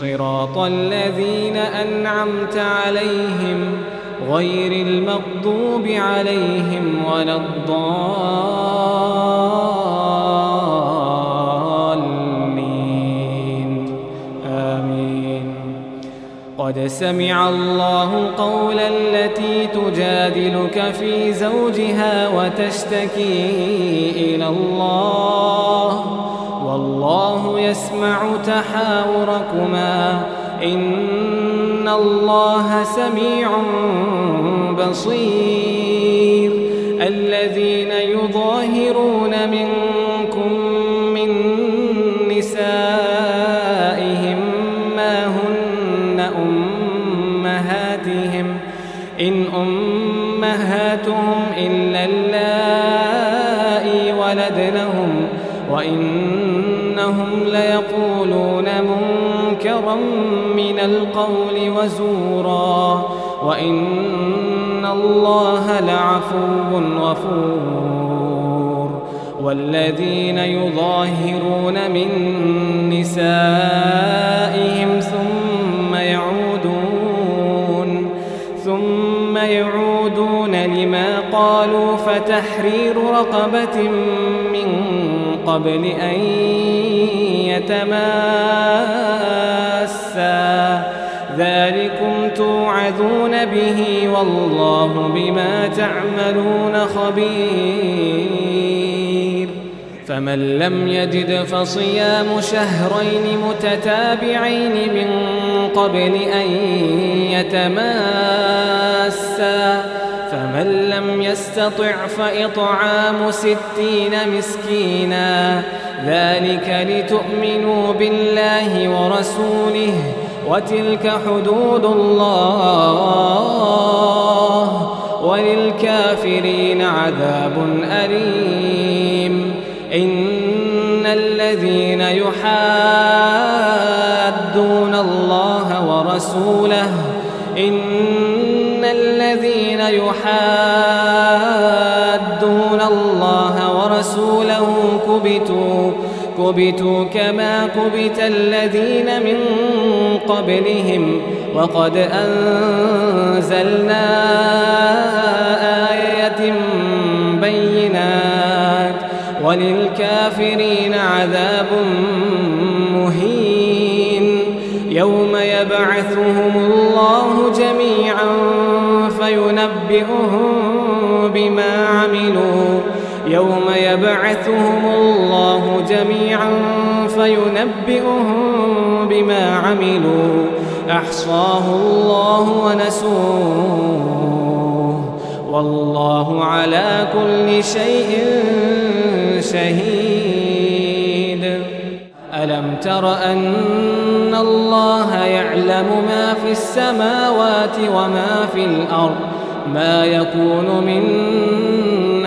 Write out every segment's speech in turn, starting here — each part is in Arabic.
صراط الذين أنعمت عليهم غير المغضوب عليهم ولا الضالين آمين قد سمع الله قول التي تجادلك في زوجها وتشتكي إلى الله والله يسمع تحاوركما إن الله سميع بصير الذين يظاهرون منكم ليقولون منكرا من القول وزورا وإن الله لعفو غفور والذين يظاهرون من نسائهم قالوا فتحرير رقبة من قبل أن يتماسا ذلكم توعظون به والله بما تعملون خبير فمن لم يجد فصيام شهرين متتابعين من قبل أن يتماسا من لم يستطع فإطعام ستين مسكينا ذلك لتؤمنوا بالله ورسوله وتلك حدود الله وللكافرين عذاب أليم إن الذين يحادون الله ورسوله إن كبتوا كما كبت الذين من قبلهم وقد أنزلنا آية بينات وللكافرين عذاب مهين يوم يبعثهم الله جميعا فينبئهم بما عملوا يوم يبعثهم الله جميعا فينبئهم بما عملوا احصاه الله ونسوه والله على كل شيء شهيد الم تر ان الله يعلم ما في السماوات وما في الارض ما يكون من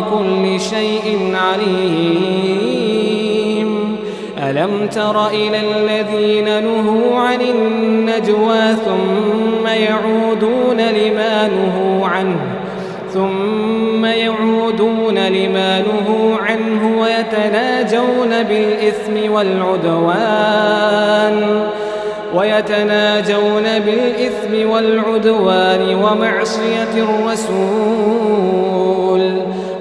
بكل شيء عليم ألم تر إلى الذين نهوا عن النجوى ثم يعودون لما نهوا عنه ثم يعودون لما نهوا عنه ويتناجون بالإثم والعدوان ويتناجون بالإثم والعدوان ومعصية الرسول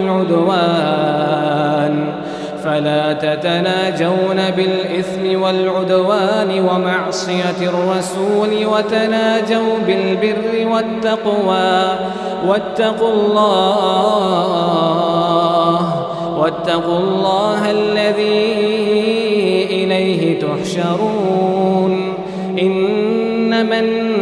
والعدوان فلا تتناجون بالإثم والعدوان ومعصية الرسول وتناجوا بالبر والتقوى واتقوا الله واتقوا الله الذي إليه تحشرون إنما الناس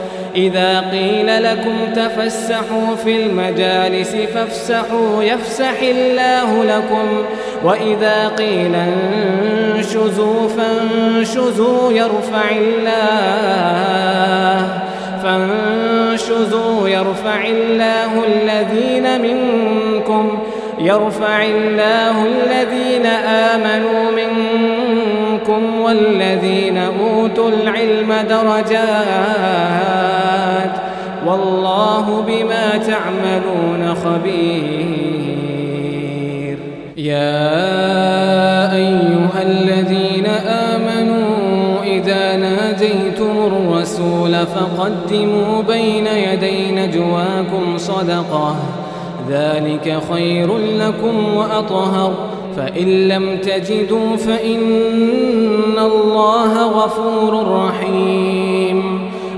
إذا قيل لكم تفسحوا في المجالس فافسحوا يفسح الله لكم وإذا قيل انشزوا فانشزوا يرفع الله فانشزوا يرفع الله الذين منكم يرفع الله الذين آمنوا منكم والذين أوتوا العلم درجات والله بما تعملون خبير يا أيها الذين آمنوا إذا ناديتم الرسول فقدموا بين يدي نجواكم صدقة ذلك خير لكم وأطهر فإن لم تجدوا فإن الله غفور رحيم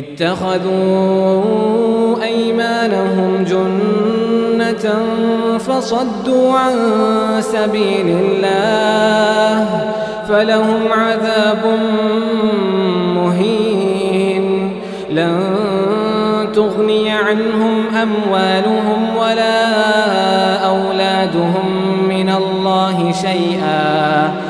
اتخذوا أيمانهم جنة فصدوا عن سبيل الله فلهم عذاب مهين لن تغني عنهم أموالهم ولا أولادهم من الله شيئا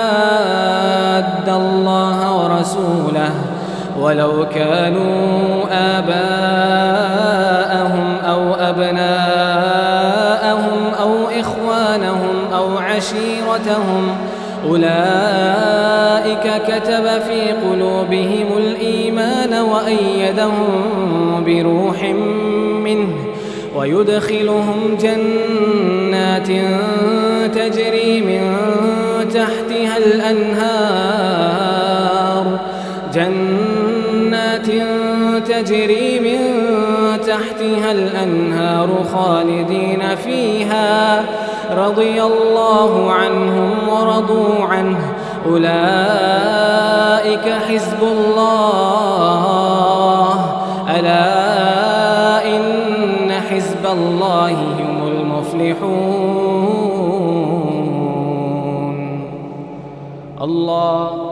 وأعد الله ورسوله ولو كانوا آباءهم أو أبناءهم أو إخوانهم أو عشيرتهم أولئك كتب في قلوبهم الإيمان وأيدهم بروح منه ويدخلهم جنات تجري من تحتها الأنهار جنات تجري من تحتها الأنهار خالدين فيها رضي الله عنهم ورضوا عنه أولئك حزب الله ألا إن حزب الله هم المفلحون الله